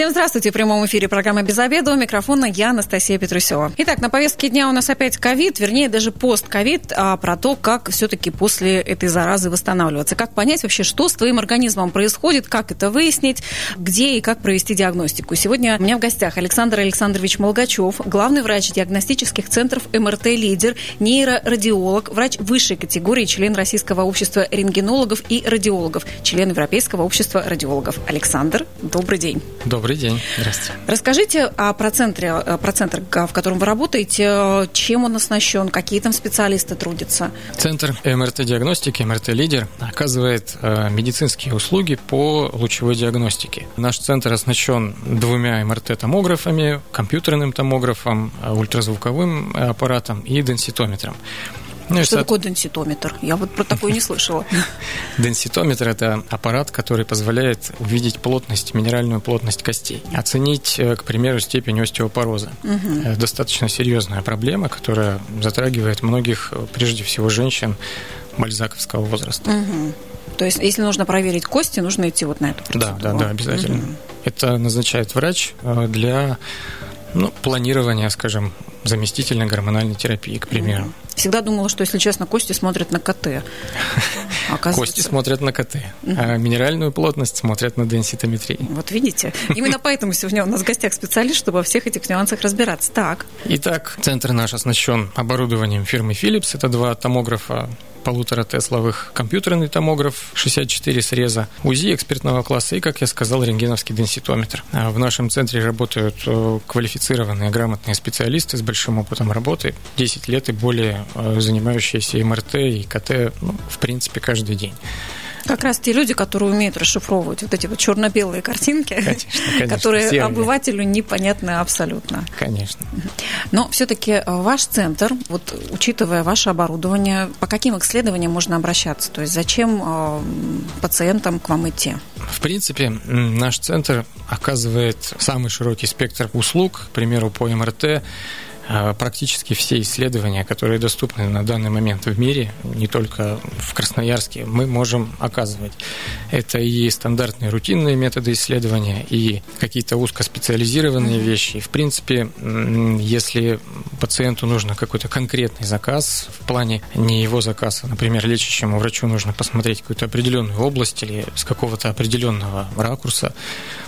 Всем здравствуйте. В прямом эфире программы «Без обеда». У микрофона я, Анастасия Петрусева. Итак, на повестке дня у нас опять ковид, вернее, даже пост-ковид, а про то, как все-таки после этой заразы восстанавливаться. Как понять вообще, что с твоим организмом происходит, как это выяснить, где и как провести диагностику. Сегодня у меня в гостях Александр Александрович Молгачев, главный врач диагностических центров МРТ «Лидер», нейрорадиолог, врач высшей категории, член Российского общества рентгенологов и радиологов, член Европейского общества радиологов. Александр, добрый день. Добрый Добрый день. Здравствуйте. Расскажите о процентре, про центр, в котором вы работаете, чем он оснащен, какие там специалисты трудятся? Центр МРТ-диагностики, МРТ-лидер, оказывает э, медицинские услуги по лучевой диагностике. Наш центр оснащен двумя МРТ-томографами, компьютерным томографом, э, ультразвуковым аппаратом и денситометром. Ну, что такое денситометр? Я вот про такое не слышала. Денситометр – это аппарат, который позволяет увидеть плотность, минеральную плотность костей, оценить, э, к примеру, степень остеопороза. Угу. Достаточно серьезная проблема, которая затрагивает многих, э, прежде всего, женщин бальзаковского возраста. Угу. То есть, если нужно проверить кости, нужно идти вот на эту процедуру? Да, да, да, обязательно. Угу. Это назначает врач для ну, планирования, скажем, заместительной гормональной терапии, к примеру. Всегда думала, что, если честно, кости смотрят на КТ. Кости смотрят на КТ, а минеральную плотность смотрят на денситометрии. Вот видите? Именно поэтому сегодня у нас в гостях специалист, чтобы во всех этих нюансах разбираться. Так. Итак, центр наш оснащен оборудованием фирмы Philips. Это два томографа полутора тесловых компьютерный томограф 64 среза, УЗИ экспертного класса и, как я сказал, рентгеновский денситометр. А в нашем центре работают э, квалифицированные, грамотные специалисты с большим опытом работы, 10 лет и более э, занимающиеся МРТ и КТ, ну, в принципе, каждый день. Как раз те люди, которые умеют расшифровывать вот эти вот черно-белые картинки, конечно, конечно, которые обывателю непонятны абсолютно. Конечно. Но все-таки э, ваш центр, вот учитывая ваше оборудование, по каким исследованиям можно обращаться? То есть зачем э, пациентам к вам идти? В принципе, наш центр оказывает самый широкий спектр услуг, к примеру, по МРТ, практически все исследования, которые доступны на данный момент в мире, не только в Красноярске, мы можем оказывать. Это и стандартные рутинные методы исследования, и какие-то узкоспециализированные вещи. И, в принципе, если пациенту нужно какой-то конкретный заказ, в плане не его заказа, например, лечащему врачу нужно посмотреть какую-то определенную область или с какого-то определенного ракурса.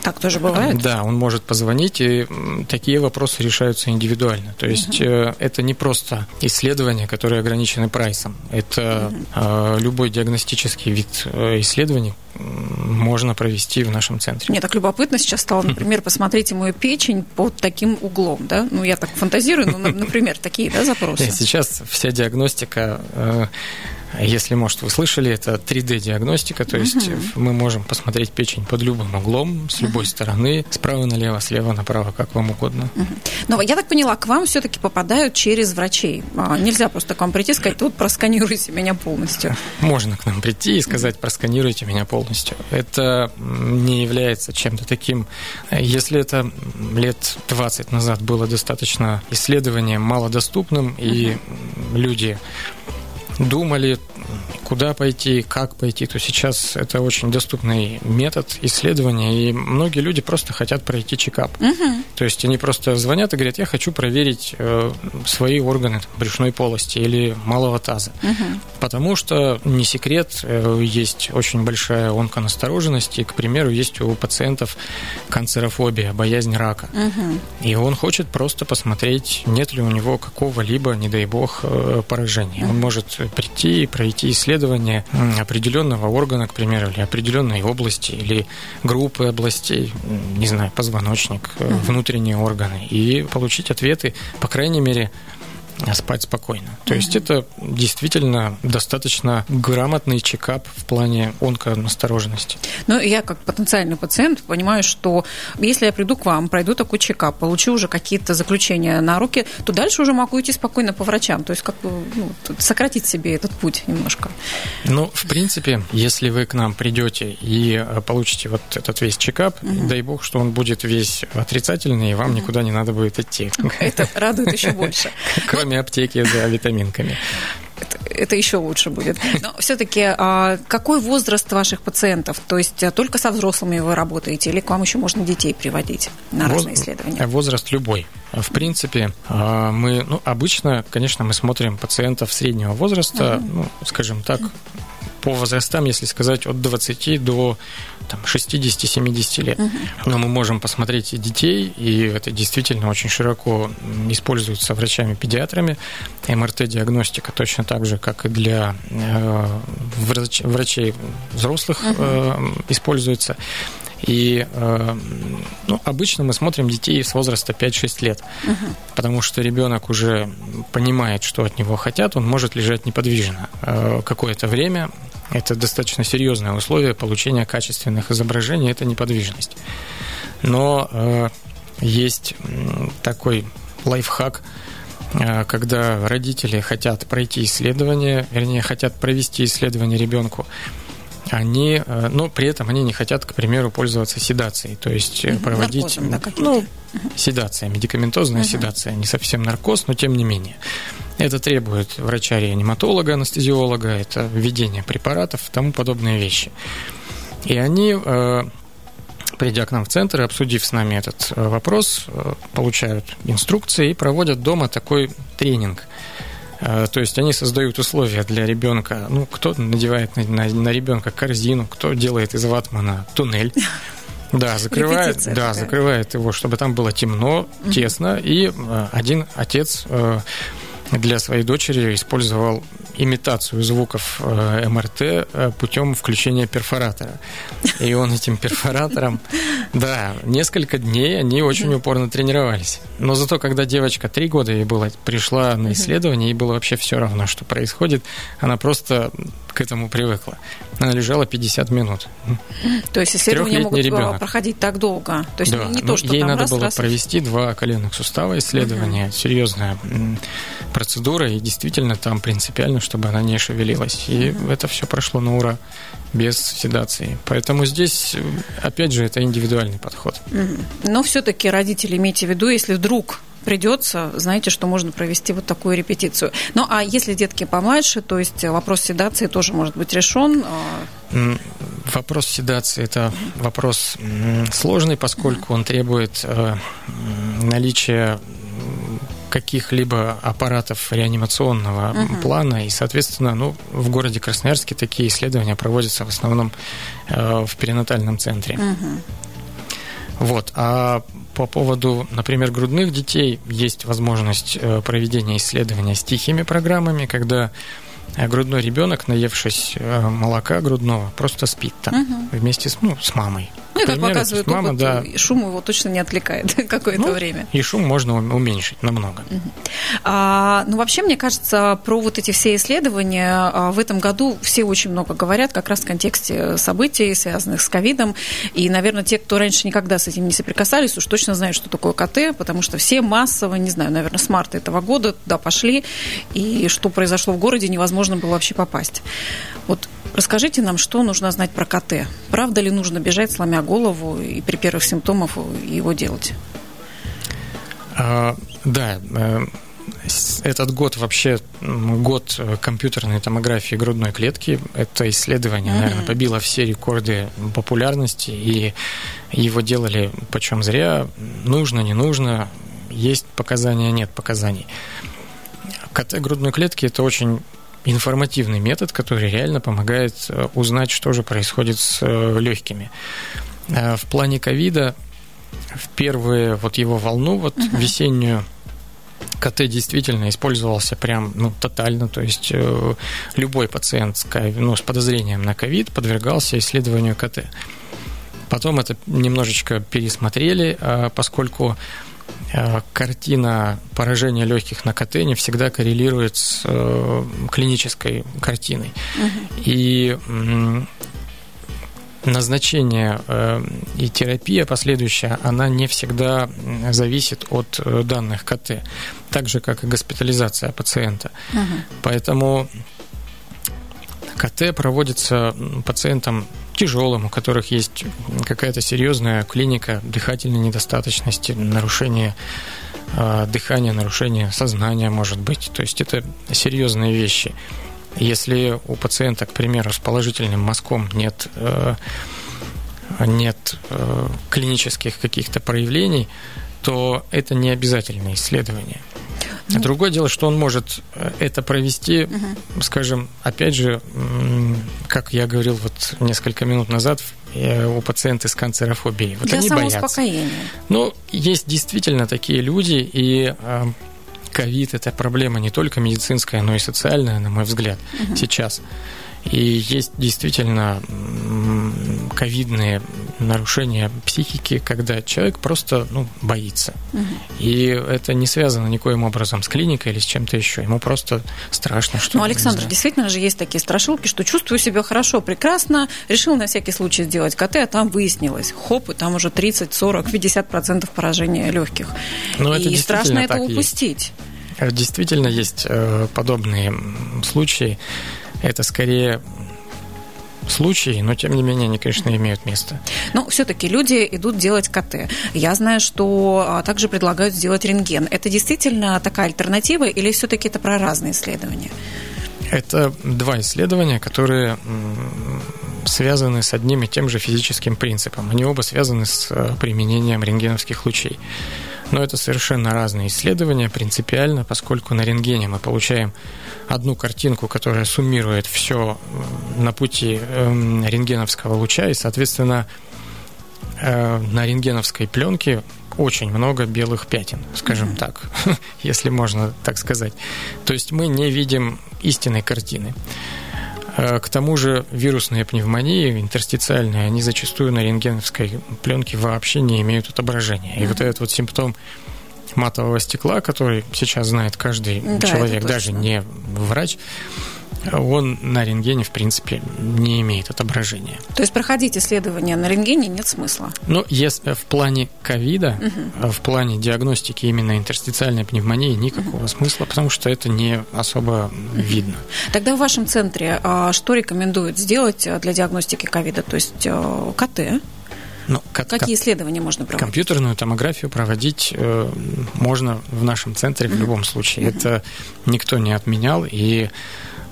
Так тоже бывает? Да, он может позвонить, и такие вопросы решаются индивидуально. То есть угу. это не просто исследования, которые ограничены прайсом. Это угу. любой диагностический вид э, исследований можно провести в нашем центре. Мне так любопытно сейчас стало, например, посмотрите мою печень под таким углом, да? Ну, я так фантазирую, ну, например, такие, да, запросы? Сейчас вся диагностика если, может, вы слышали, это 3D-диагностика, то есть угу. мы можем посмотреть печень под любым углом, с любой угу. стороны, справа налево, слева направо, как вам угодно. Угу. Но я так поняла, к вам все-таки попадают через врачей. А, нельзя просто к вам прийти и сказать, тут просканируйте меня полностью. Можно к нам прийти и сказать, просканируйте меня полностью. Это не является чем-то таким. Если это лет 20 назад было достаточно исследованием малодоступным, и люди думали, куда пойти, как пойти, то сейчас это очень доступный метод исследования, и многие люди просто хотят пройти чекап. Угу. То есть они просто звонят и говорят, я хочу проверить э, свои органы там, брюшной полости или малого таза. Угу. Потому что, не секрет, э, есть очень большая онконастороженность, и, к примеру, есть у пациентов канцерофобия, боязнь рака. Угу. И он хочет просто посмотреть, нет ли у него какого-либо, не дай бог, э, поражения. Угу. Он может прийти и пройти исследование определенного органа, к примеру, или определенной области, или группы областей, не знаю, позвоночник, угу. внутренние органы, и получить ответы, по крайней мере, спать спокойно. То есть это действительно достаточно грамотный чекап в плане онконастороженности. Ну, я как потенциальный пациент понимаю, что если я приду к вам, пройду такой чекап, получу уже какие-то заключения на руки, то дальше уже могу идти спокойно по врачам. То есть как бы ну, сократить себе этот путь немножко. Ну, в принципе, если вы к нам придете и э, получите вот этот весь чекап, угу. дай бог, что он будет весь отрицательный, и вам угу. никуда не надо будет идти. Это радует еще больше. Кроме аптеки за витаминками это еще лучше будет. Но все-таки а, какой возраст ваших пациентов? То есть а, только со взрослыми вы работаете или к вам еще можно детей приводить на Воз... разные исследования? Возраст любой. В принципе, а, мы, ну, обычно, конечно, мы смотрим пациентов среднего возраста, uh-huh. ну, скажем так, по возрастам, если сказать, от 20 до там, 60-70 лет. Угу. Но мы можем посмотреть и детей, и это действительно очень широко используется врачами-педиатрами. МРТ-диагностика точно так же, как и для э, врач, врачей взрослых угу. э, используется. И э, ну, обычно мы смотрим детей с возраста 5-6 лет, угу. потому что ребенок уже понимает, что от него хотят, он может лежать неподвижно э, какое-то время. Это достаточно серьезное условие получения качественных изображений, это неподвижность. Но э, есть такой лайфхак, э, когда родители хотят пройти исследование, вернее, хотят провести исследование ребенку, они, э, но при этом они не хотят, к примеру, пользоваться седацией, то есть угу, проводить, наркозом, да, ну, седация, медикаментозная угу. седация, не совсем наркоз, но тем не менее. Это требует врача-реаниматолога, анестезиолога, это введение препаратов и тому подобные вещи. И они, э, придя к нам в центр и обсудив с нами этот вопрос, получают инструкции и проводят дома такой тренинг – Э, то есть они создают условия для ребенка. Ну, кто надевает на, на, на ребенка корзину, кто делает из ватмана туннель. Да, закрывает, да, такая. закрывает его, чтобы там было темно, тесно, и э, один отец э, для своей дочери использовал имитацию звуков э, МРТ э, путем включения перфоратора. И он этим перфоратором, да, несколько дней они очень упорно тренировались. Но зато, когда девочка три года ей было, пришла на исследование, ей было вообще все равно, что происходит. Она просто к этому привыкла. Она лежала 50 минут. То есть исследования могут э, ребенок. проходить так долго? То есть да, не то, что ей там надо раз, было раз... провести два коленных сустава исследования, угу. серьезная процедура, и действительно там принципиально, чтобы она не шевелилась. И угу. это все прошло на ура без седации. Поэтому здесь, опять же, это индивидуальный подход. Но все-таки родители имейте в виду, если вдруг придется, знаете, что можно провести вот такую репетицию. Ну, а если детки помладше, то есть вопрос седации тоже может быть решен? А? Вопрос седации – это вопрос сложный, поскольку он требует э, наличия каких-либо аппаратов реанимационного uh-huh. плана, и, соответственно, ну, в городе Красноярске такие исследования проводятся в основном э, в перинатальном центре. Uh-huh. Вот. А по поводу, например, грудных детей есть возможность э, проведения исследования с тихими программами, когда э, грудной ребенок, наевшись молока грудного, просто спит там угу. вместе с, ну, с мамой. Ну, как показывает мама, опыт, да. шум его точно не отвлекает какое-то ну, время. И шум можно уменьшить намного. Угу. А, ну, вообще, мне кажется, про вот эти все исследования а, в этом году все очень много говорят как раз в контексте событий, связанных с ковидом. И, наверное, те, кто раньше никогда с этим не соприкасались, уж точно знают, что такое КТ, потому что все массово, не знаю, наверное, с марта этого года туда пошли, и что произошло в городе, невозможно было вообще попасть. Вот Расскажите нам, что нужно знать про КТ. Правда ли нужно бежать, сломя голову, и при первых симптомах его делать? А, да, э, этот год вообще год компьютерной томографии грудной клетки. Это исследование, mm-hmm. наверное, побило все рекорды популярности, и его делали почем зря. Нужно, не нужно, есть показания, нет показаний. КТ грудной клетки – это очень информативный метод, который реально помогает э, узнать, что же происходит с э, легкими. Э, в плане ковида в первую вот его волну, вот uh-huh. весеннюю, КТ действительно использовался прям ну, тотально, то есть э, любой пациент с, ну, с подозрением на ковид подвергался исследованию КТ. Потом это немножечко пересмотрели, э, поскольку картина поражения легких на КТ не всегда коррелирует с клинической картиной. Угу. И назначение э, и терапия последующая, она не всегда зависит от э, данных КТ, так же, как и госпитализация пациента. Угу. Поэтому КТ проводится пациентам тяжелым, у которых есть какая-то серьезная клиника дыхательной недостаточности, нарушение э, дыхания, нарушение сознания, может быть. То есть это серьезные вещи. Если у пациента, к примеру, с положительным мазком нет, э, нет э, клинических каких-то проявлений, то это не обязательное исследование. Другое дело, что он может э, это провести, угу. скажем, опять же, как я говорил вот несколько минут назад, у пациентов с канцерофобией. Вот Для они боятся. Ну, есть действительно такие люди, и ковид – это проблема не только медицинская, но и социальная, на мой взгляд, угу. сейчас. И есть действительно ковидные нарушения психики, когда человек просто ну, боится. Угу. И это не связано никоим образом с клиникой или с чем-то еще. Ему просто страшно, что... Ну, Александр, действительно же есть такие страшилки, что чувствую себя хорошо, прекрасно, решил на всякий случай сделать КТ, а там выяснилось, хоп, и там уже 30, 40, 50 процентов поражения легких. Но и страшно это упустить. Есть. Действительно есть э, подобные случаи. Это скорее случаи, но тем не менее они, конечно, имеют место. Но все-таки люди идут делать КТ. Я знаю, что а, также предлагают сделать рентген. Это действительно такая альтернатива или все-таки это про разные исследования? Это два исследования, которые связаны с одним и тем же физическим принципом. Они оба связаны с э, применением рентгеновских лучей. Но это совершенно разные исследования, принципиально, поскольку на рентгене мы получаем одну картинку, которая суммирует все на пути эм, рентгеновского луча, и, соответственно, э, на рентгеновской пленке очень много белых пятен, скажем mm-hmm. так, если можно так сказать. То есть мы не видим истинной картины. Э, к тому же вирусные пневмонии, интерстициальные, они зачастую на рентгеновской пленке вообще не имеют отображения. И вот этот вот симптом матового стекла, который сейчас знает каждый да, человек, даже не врач, он на рентгене, в принципе, не имеет отображения. То есть проходить исследования на рентгене нет смысла? Ну, если в плане ковида, угу. в плане диагностики именно интерстициальной пневмонии никакого угу. смысла, потому что это не особо видно. Тогда в вашем центре а, что рекомендуют сделать для диагностики ковида? То есть э, КТ? Ну, как, Какие исследования можно проводить? Компьютерную томографию проводить э, можно в нашем центре в любом случае. Это никто не отменял, и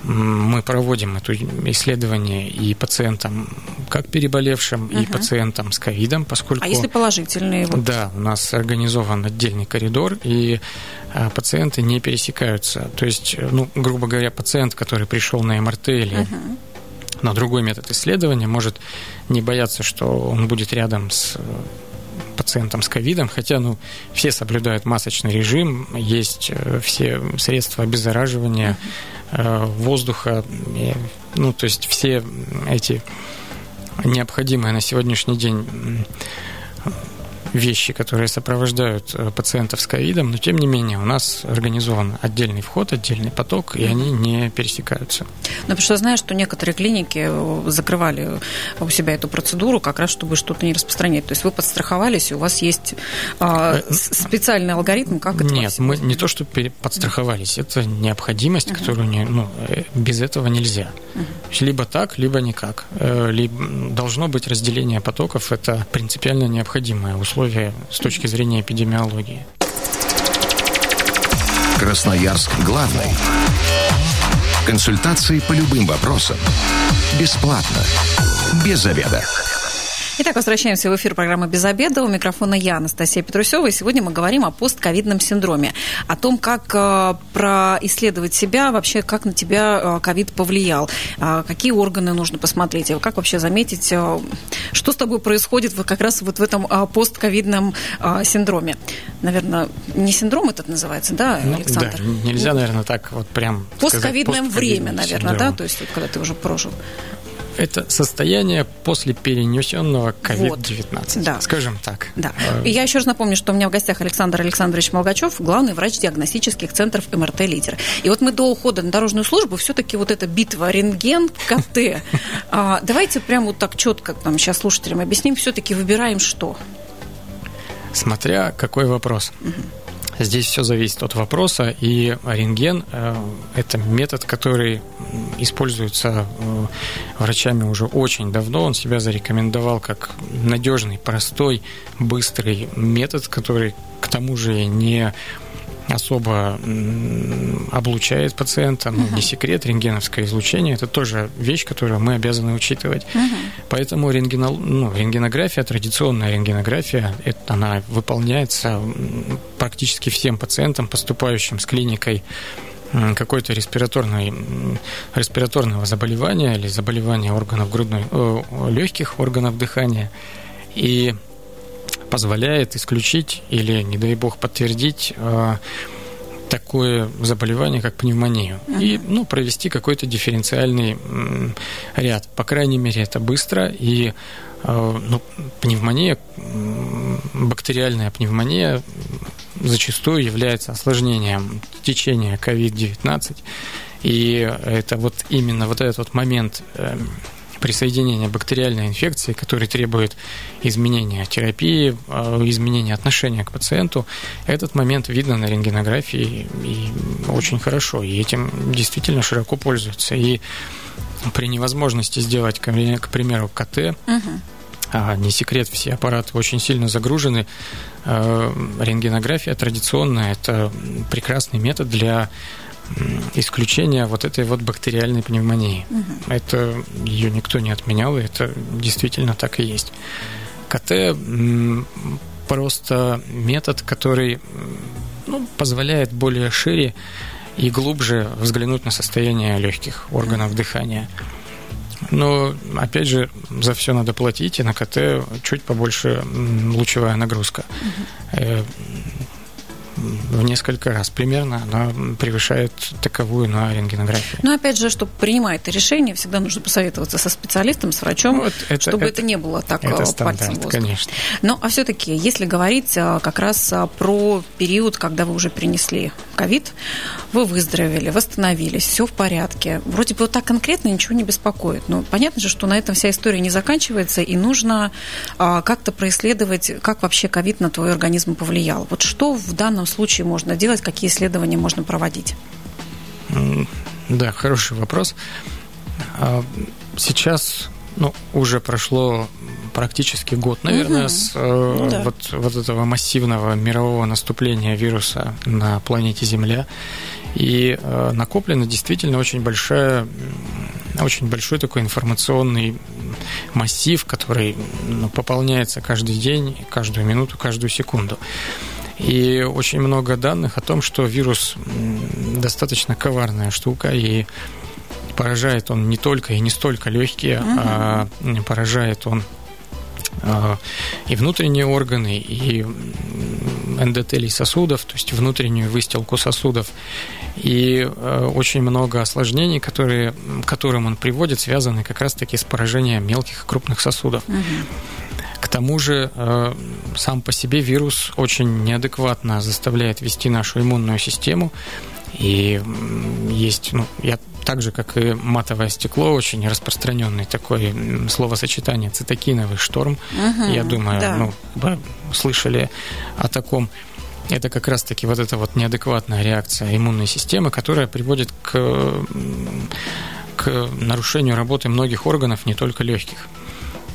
мы проводим это исследование и пациентам, как переболевшим, угу. и пациентам с ковидом, поскольку... А если положительные? Вот... Да, у нас организован отдельный коридор, и а, пациенты не пересекаются. То есть, ну, грубо говоря, пациент, который пришел на МРТ или угу. на другой метод исследования, может не бояться, что он будет рядом с пациентам с ковидом, хотя ну, все соблюдают масочный режим, есть э, все средства обеззараживания э, воздуха, ну, то есть все эти необходимые на сегодняшний день вещи, которые сопровождают э, пациентов с ковидом, но тем не менее у нас организован отдельный вход, отдельный поток, и они не пересекаются. Ну, потому что я знаю, что некоторые клиники э, закрывали у себя эту процедуру как раз, чтобы что-то не распространять. То есть вы подстраховались, и у вас есть а, э, специальный алгоритм, как это Нет, мы не то, что подстраховались, это необходимость, uh-huh. которую не, ну, без этого нельзя. Uh-huh. Либо так, либо никак. Либо должно быть разделение потоков, это принципиально необходимое условие условия с точки зрения эпидемиологии. Красноярск главный. Консультации по любым вопросам. Бесплатно. Без заведа. Итак, возвращаемся в эфир программы «Без обеда». У микрофона я, Анастасия Петрусева. И сегодня мы говорим о постковидном синдроме. О том, как э, происследовать себя, вообще, как на тебя э, ковид повлиял. Э, какие органы нужно посмотреть. Как вообще заметить, э, что с тобой происходит вот как раз вот в этом э, постковидном э, синдроме. Наверное, не синдром этот называется, да, ну, Александр? Да, нельзя, наверное, так вот прям Постковидное время, наверное, синдром. да? То есть, вот, когда ты уже прожил. Это состояние после перенесенного COVID-19, вот, да. скажем так. Да. Э, я еще раз напомню, что у меня в гостях Александр Александрович Молгачев, главный врач диагностических центров МРТ «Лидер». И вот мы до ухода на дорожную службу все-таки вот эта битва рентген-КТ. А, давайте прямо вот так четко там сейчас слушателям объясним, все-таки выбираем что? Смотря какой вопрос. Угу. Здесь все зависит от вопроса, и рентген э, – это метод, который используется э, врачами уже очень давно. Он себя зарекомендовал как надежный, простой, быстрый метод, который к тому же не особо облучает пациента. Ну, не секрет, рентгеновское излучение – это тоже вещь, которую мы обязаны учитывать. Поэтому рентгено, ну, рентгенография, традиционная рентгенография, это, она выполняется практически всем пациентам, поступающим с клиникой какой-то респираторной, респираторного заболевания или заболевания органов грудной, э, легких органов дыхания. И позволяет исключить или, не дай бог, подтвердить э, такое заболевание, как пневмонию. Uh-huh. И ну, провести какой-то дифференциальный ряд. По крайней мере, это быстро. И э, ну, пневмония, бактериальная пневмония зачастую является осложнением течения COVID-19. И это вот именно вот этот вот момент эм, присоединения бактериальной инфекции, который требует изменения терапии, э, изменения отношения к пациенту, этот момент видно на рентгенографии и очень хорошо. И этим действительно широко пользуются. И при невозможности сделать, к примеру, КТ, угу. А, не секрет, все аппараты очень сильно загружены. Э, рентгенография традиционная – это прекрасный метод для исключение вот этой вот бактериальной пневмонии. Угу. Это ее никто не отменял, и это действительно так и есть. КТ просто метод, который ну, позволяет более шире и глубже взглянуть на состояние легких органов дыхания. Но, опять же, за все надо платить, и на КТ чуть побольше лучевая нагрузка. Угу в несколько раз примерно она превышает таковую на рентгенографии. Но опять же, чтобы принимать это решение, всегда нужно посоветоваться со специалистом, с врачом, вот это, чтобы это, это не было так это стандарт, пальцем конечно. Ну, а все-таки, если говорить э, как раз э, про период, когда вы уже перенесли ковид, вы выздоровели, восстановились, все в порядке. Вроде бы вот так конкретно ничего не беспокоит. Но понятно же, что на этом вся история не заканчивается, и нужно как-то происследовать, как вообще ковид на твой организм повлиял. Вот что в данном случае можно делать, какие исследования можно проводить? Да, хороший вопрос. А, сейчас ну, уже прошло практически год, наверное, угу. с э, ну, да. вот, вот этого массивного мирового наступления вируса на планете Земля. И э, накоплено действительно очень большая, очень большой такой информационный массив, который ну, пополняется каждый день, каждую минуту, каждую секунду. И очень много данных о том, что вирус достаточно коварная штука, и поражает он не только и не столько легкие, угу. а поражает он а, и внутренние органы, и эндотелий сосудов, то есть внутреннюю выстилку сосудов. И э, очень много осложнений, которые, к которым он приводит, связаны как раз-таки с поражением мелких и крупных сосудов. Угу. Тому же э, сам по себе вирус очень неадекватно заставляет вести нашу иммунную систему. И есть, ну, я так же, как и матовое стекло, очень распространенный такое словосочетание цитокиновый шторм. Угу, я думаю, да. ну, вы слышали о таком. Это как раз-таки вот эта вот неадекватная реакция иммунной системы, которая приводит к, к нарушению работы многих органов, не только легких.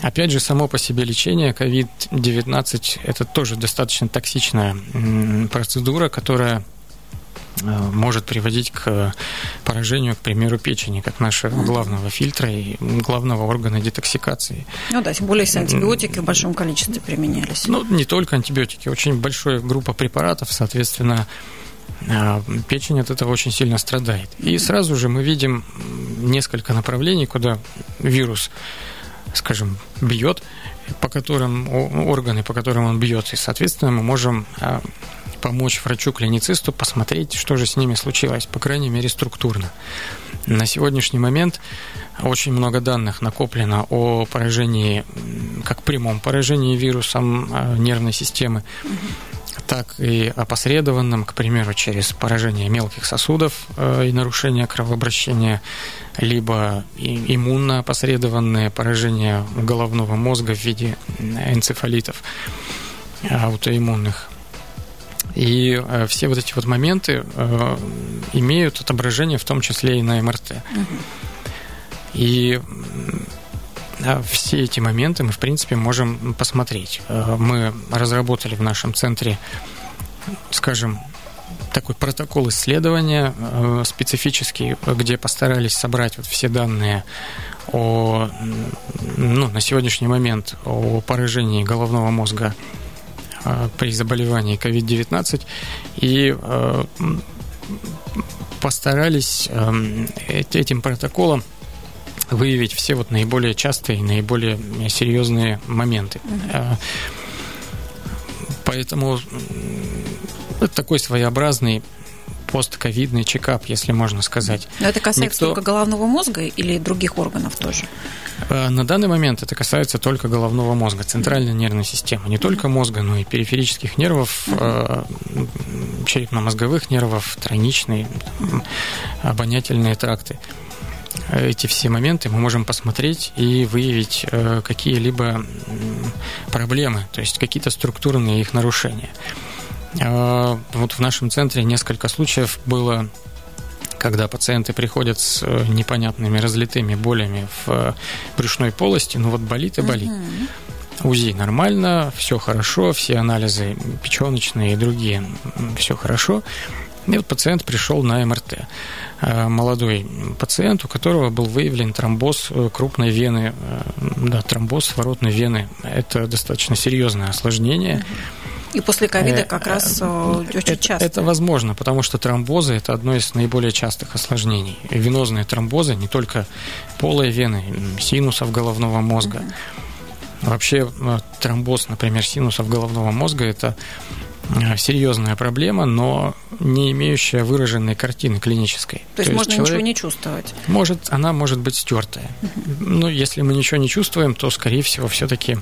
Опять же, само по себе лечение COVID-19 это тоже достаточно токсичная процедура, которая э, может приводить к поражению, к примеру, печени, как нашего главного фильтра и главного органа детоксикации. Ну да, тем более если антибиотики в большом количестве применялись. Ну, не только антибиотики, очень большая группа препаратов, соответственно, э, печень от этого очень сильно страдает. И сразу же мы видим несколько направлений, куда вирус скажем, бьет, по которым органы, по которым он бьет, и, соответственно, мы можем а, помочь врачу-клиницисту посмотреть, что же с ними случилось, по крайней мере, структурно. На сегодняшний момент очень много данных накоплено о поражении, как прямом поражении вирусом э, нервной системы, так и опосредованном, к примеру, через поражение мелких сосудов э, и нарушение кровообращения, либо иммунно опосредованное поражение головного мозга в виде энцефалитов аутоиммунных. И э, все вот эти вот моменты э, имеют отображение в том числе и на МРТ. И э, все эти моменты мы, в принципе, можем посмотреть. Э, мы разработали в нашем центре, скажем, такой протокол исследования э, специфический, где постарались собрать вот все данные о, ну, на сегодняшний момент о поражении головного мозга Э, при заболевании COVID-19 и постарались э, этим протоколом выявить все вот наиболее частые и наиболее серьезные моменты. Угу. Поэтому это такой своеобразный постковидный чекап, если можно сказать. Но это касается Никто... только головного мозга или других органов тоже? Э, на данный момент это касается только головного мозга, центральной нервной системы. Не только мозга, но и периферических нервов, э, черепно-мозговых нервов, тройничные, обонятельные тракты. Эти все моменты мы можем посмотреть и выявить э, какие-либо проблемы, то есть какие-то структурные их нарушения. Вот в нашем центре несколько случаев было когда пациенты приходят с э, непонятными разлитыми болями в э, брюшной полости, ну вот болит и болит. УЗИ нормально, все хорошо, все анализы печеночные и другие, все хорошо. И вот пациент пришел на МРТ. Э, молодой пациент, у которого был выявлен тромбоз крупной вены, да, тромбоз воротной вены. Это достаточно серьезное осложнение. И после ковида э, как раз э, очень это, часто. Это возможно, потому что тромбозы – это одно из наиболее частых осложнений. Венозные тромбозы, не только полые вены, синусов головного мозга. Вообще э, тромбоз, например, синусов головного мозга – это серьезная проблема, но не имеющая выраженной картины клинической. То, То есть, можно ничего не чувствовать? Может, она может быть стертая. Но если мы ничего не чувствуем, то, скорее всего, все-таки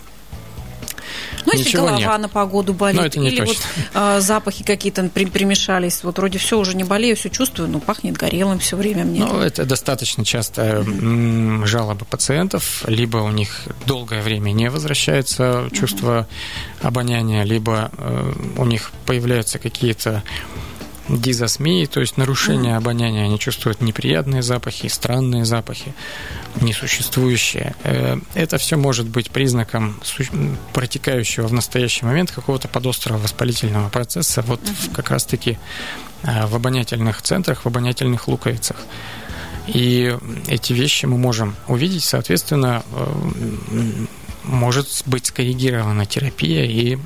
ну, если Ничего голова нет. на погоду болит, но это не или точно. вот э, запахи какие-то при, примешались, вот вроде все уже не болею, все чувствую, но пахнет горелым все время мне. Ну, это достаточно часто mm-hmm. жалобы пациентов, либо у них долгое время не возвращается чувство mm-hmm. обоняния, либо э, у них появляются какие-то дизосмии, то есть нарушение обоняния, они чувствуют неприятные запахи, странные запахи, несуществующие. Э, это все может быть признаком протекающего в настоящий момент какого-то подострого воспалительного процесса, вот как раз-таки э, в обонятельных центрах, в обонятельных луковицах. И эти вещи мы можем увидеть, соответственно, э, может быть скоррегирована терапия и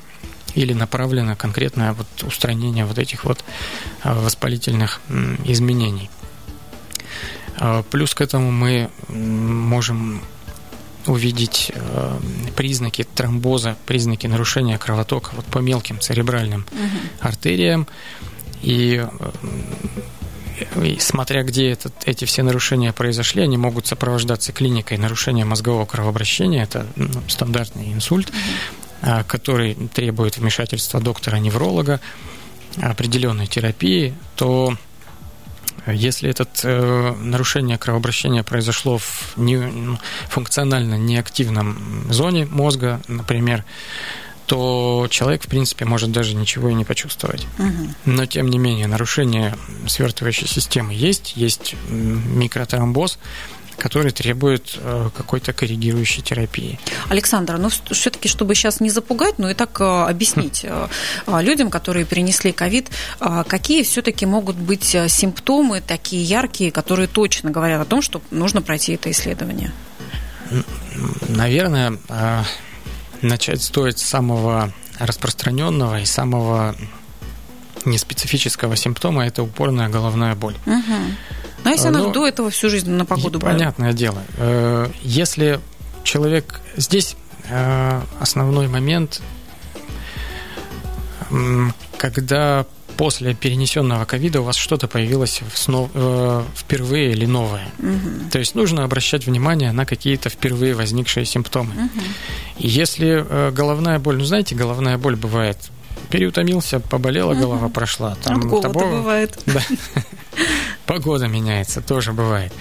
или направлено конкретное вот устранение вот этих вот а, воспалительных изменений. А, плюс к этому мы можем увидеть а, признаки тромбоза, признаки нарушения кровотока вот по мелким церебральным угу. артериям. И, и смотря где этот, эти все нарушения произошли, они могут сопровождаться клиникой нарушения мозгового кровообращения, это ну, стандартный инсульт, угу. А, который требует вмешательства доктора-невролога, определенной терапии, то если это э, нарушение кровообращения произошло в не, функционально неактивном зоне мозга, например, то человек, в принципе, может даже ничего и не почувствовать. Угу. Но, тем не менее, нарушение свертывающей системы есть, есть микротромбоз, который требует э, какой-то коррегирующей терапии. Александр, ну все-таки, чтобы сейчас не запугать, но и так э, объяснить э, людям, которые перенесли ковид, какие все-таки могут быть симптомы такие яркие, которые точно говорят о том, что нужно пройти это исследование? Наверное, начать стоит с самого распространенного и самого неспецифического симптома это упорная головная боль. Угу. Ну, а если она ну, до этого всю жизнь на погоду болела? Понятное дело. Э, если человек... Здесь э, основной момент, когда после перенесенного ковида у вас что-то появилось снов, э, впервые или новое. Угу. То есть нужно обращать внимание на какие-то впервые возникшие симптомы. Угу. И если э, головная боль, ну знаете, головная боль бывает переутомился, поболела угу. голова, прошла. Там От голода того, бывает. Да. Погода меняется, тоже бывает.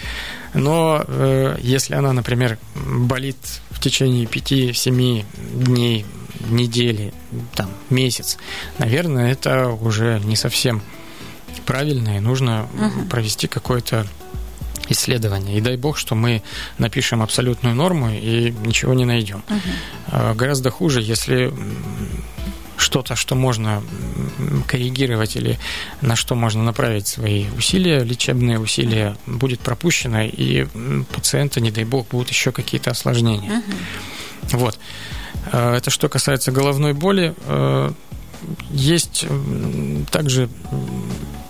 Но э, если она, например, болит в течение 5-7 дней, недели, там, месяц, наверное, это уже не совсем правильно, и нужно угу. провести какое-то исследование. И дай бог, что мы напишем абсолютную норму и ничего не найдем. Угу. Гораздо хуже, если что-то, что можно коррегировать или на что можно направить свои усилия, лечебные усилия, будет пропущено, и пациента, не дай бог, будут еще какие-то осложнения. Uh-huh. Вот. Э, это что касается головной боли. Э, есть также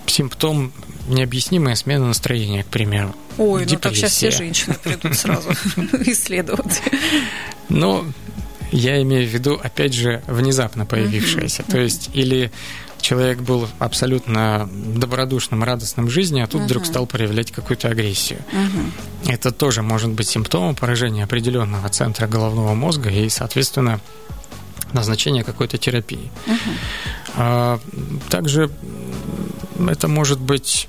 симптом необъяснимая смена настроения, к примеру. Ой, Депрессия. ну так сейчас все женщины придут сразу исследовать. Но я имею в виду, опять же, внезапно появившееся. То есть, или человек был абсолютно добродушным, радостным в жизни, а тут uh-huh. вдруг стал проявлять какую-то агрессию. Uh-huh. Это тоже может быть симптомом поражения определенного центра головного мозга и, соответственно, назначения какой-то терапии. Uh-huh. А, также это может быть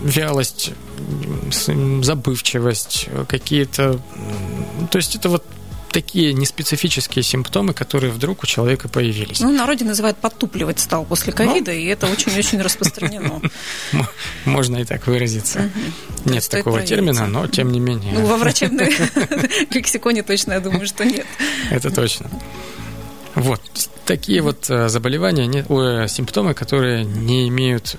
вялость, забывчивость, какие-то... То есть это вот такие неспецифические симптомы, которые вдруг у человека появились. Ну, народе называют подтупливать стал после ковида, ну, и это очень-очень распространено. Можно и так выразиться. Нет такого термина, но тем не менее. Ну, во врачебной лексиконе точно, я думаю, что нет. Это точно. Вот. Такие вот э, заболевания, симптомы, которые не имеют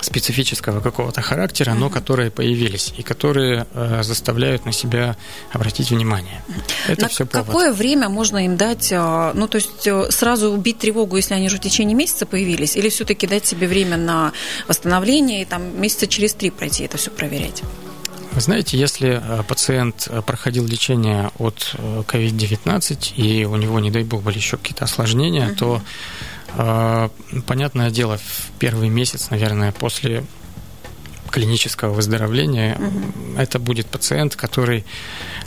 специфического какого-то характера, но которые появились и которые э, заставляют на себя обратить внимание. Это на все повод. какое время можно им дать, э, ну то есть э, сразу убить тревогу, если они уже в течение месяца появились, или все-таки дать себе время на восстановление и там месяца через три пройти это все проверять? Вы знаете, если э, пациент проходил лечение от COVID-19 и у него, не дай бог, были еще какие-то осложнения, uh-huh. то понятное дело, в первый месяц, наверное, после клинического выздоровления, угу. это будет пациент, который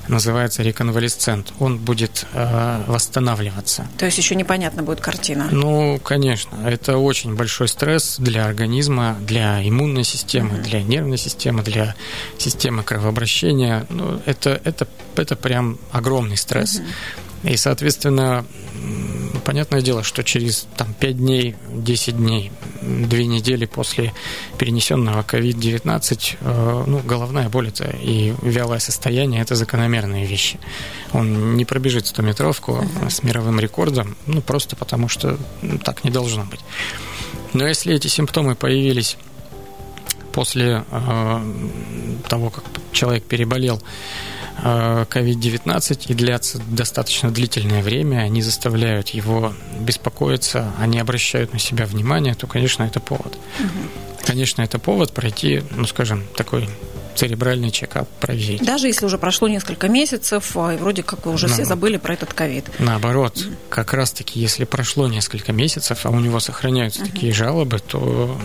называется реконвалесцент. Он будет э, восстанавливаться. То есть еще непонятна будет картина? Ну, конечно. Это очень большой стресс для организма, для иммунной системы, угу. для нервной системы, для системы кровообращения. Ну, это, это, это прям огромный стресс. Угу. И, соответственно, понятное дело, что через там, 5 дней, 10 дней, 2 недели после перенесенного COVID-19, э, ну, головная боль это и вялое состояние – это закономерные вещи. Он не пробежит 100-метровку uh-huh. с мировым рекордом, ну, просто потому что так не должно быть. Но если эти симптомы появились после э, того, как человек переболел COVID-19 и длятся достаточно длительное время, они заставляют его беспокоиться, они обращают на себя внимание, то, конечно, это повод. Угу. Конечно, это повод пройти, ну, скажем, такой церебральный чекап проверить. Даже если уже прошло несколько месяцев, а, и вроде как вы уже Но, все забыли про этот ковид. Наоборот, как раз-таки, если прошло несколько месяцев, а у него сохраняются mm-hmm. такие жалобы, то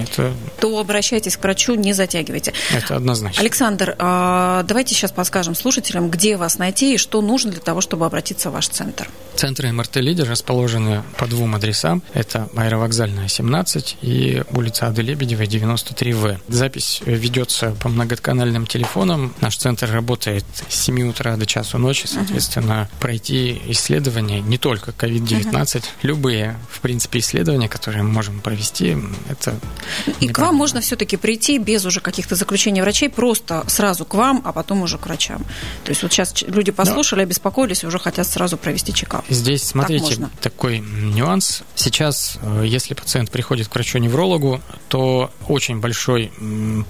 это... То обращайтесь к врачу, не затягивайте. Это однозначно. Александр, а, давайте сейчас подскажем слушателям, где вас найти и что нужно для того, чтобы обратиться в ваш центр. Центры МРТ-лидер расположены по двум адресам. Это аэровокзальная, 17 и улица Ады Лебедевой, 93В. Запись ведется по много многоканальным телефоном. Наш центр работает с 7 утра до часу ночи, соответственно, uh-huh. пройти исследования не только COVID-19, uh-huh. любые, в принципе, исследования, которые мы можем провести, это... И к вам можно все-таки прийти без уже каких-то заключений врачей, просто сразу к вам, а потом уже к врачам. То есть вот сейчас люди послушали, Но... обеспокоились, уже хотят сразу провести чекап. Здесь, смотрите, так такой нюанс. Сейчас, э, если пациент приходит к врачу-неврологу, то очень большой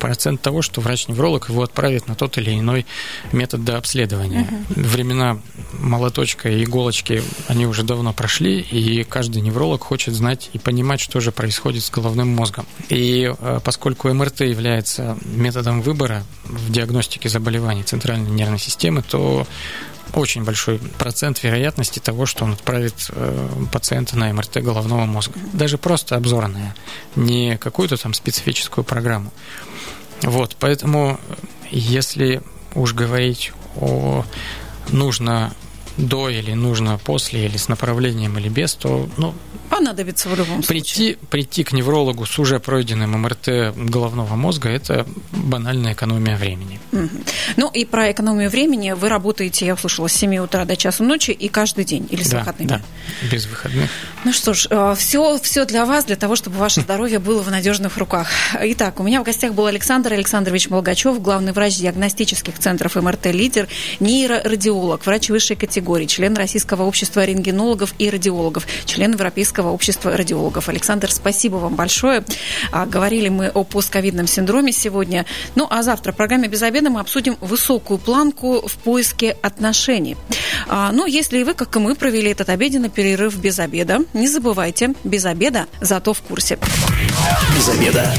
процент того, что врач невролог его отправит на тот или иной метод до обследования. Угу. Времена молоточка и иголочки, они уже давно прошли, и каждый невролог хочет знать и понимать, что же происходит с головным мозгом. И э, поскольку МРТ является методом выбора в диагностике заболеваний центральной нервной системы, то очень большой процент вероятности того, что он отправит э, пациента на МРТ головного мозга. Даже просто обзорная, не какую-то там специфическую программу. Вот, поэтому если уж говорить о нужно до или нужно после, или с направлением, или без, то ну, понадобится в любом прийти, случае. Прийти к неврологу с уже пройденным МРТ головного мозга – это банальная экономия времени. Угу. Ну и про экономию времени вы работаете, я услышала, с 7 утра до часу ночи и каждый день, или с да, выходными? Да, без выходных. Ну что ж, все, э, все для вас, для того, чтобы ваше здоровье было в надежных руках. Итак, у меня в гостях был Александр Александрович Молгачев, главный врач диагностических центров МРТ «Лидер», нейрорадиолог, врач высшей категории, член Российского общества рентгенологов и радиологов, член Европейского общества радиологов. Александр, спасибо вам большое. А, говорили мы о постковидном синдроме сегодня. Ну, а завтра в программе «Без обеда» мы обсудим высокую планку в поиске отношений. А, ну, если и вы, как и мы, провели этот обеденный перерыв без обеда, не забывайте, без обеда, зато в курсе. Без обеда.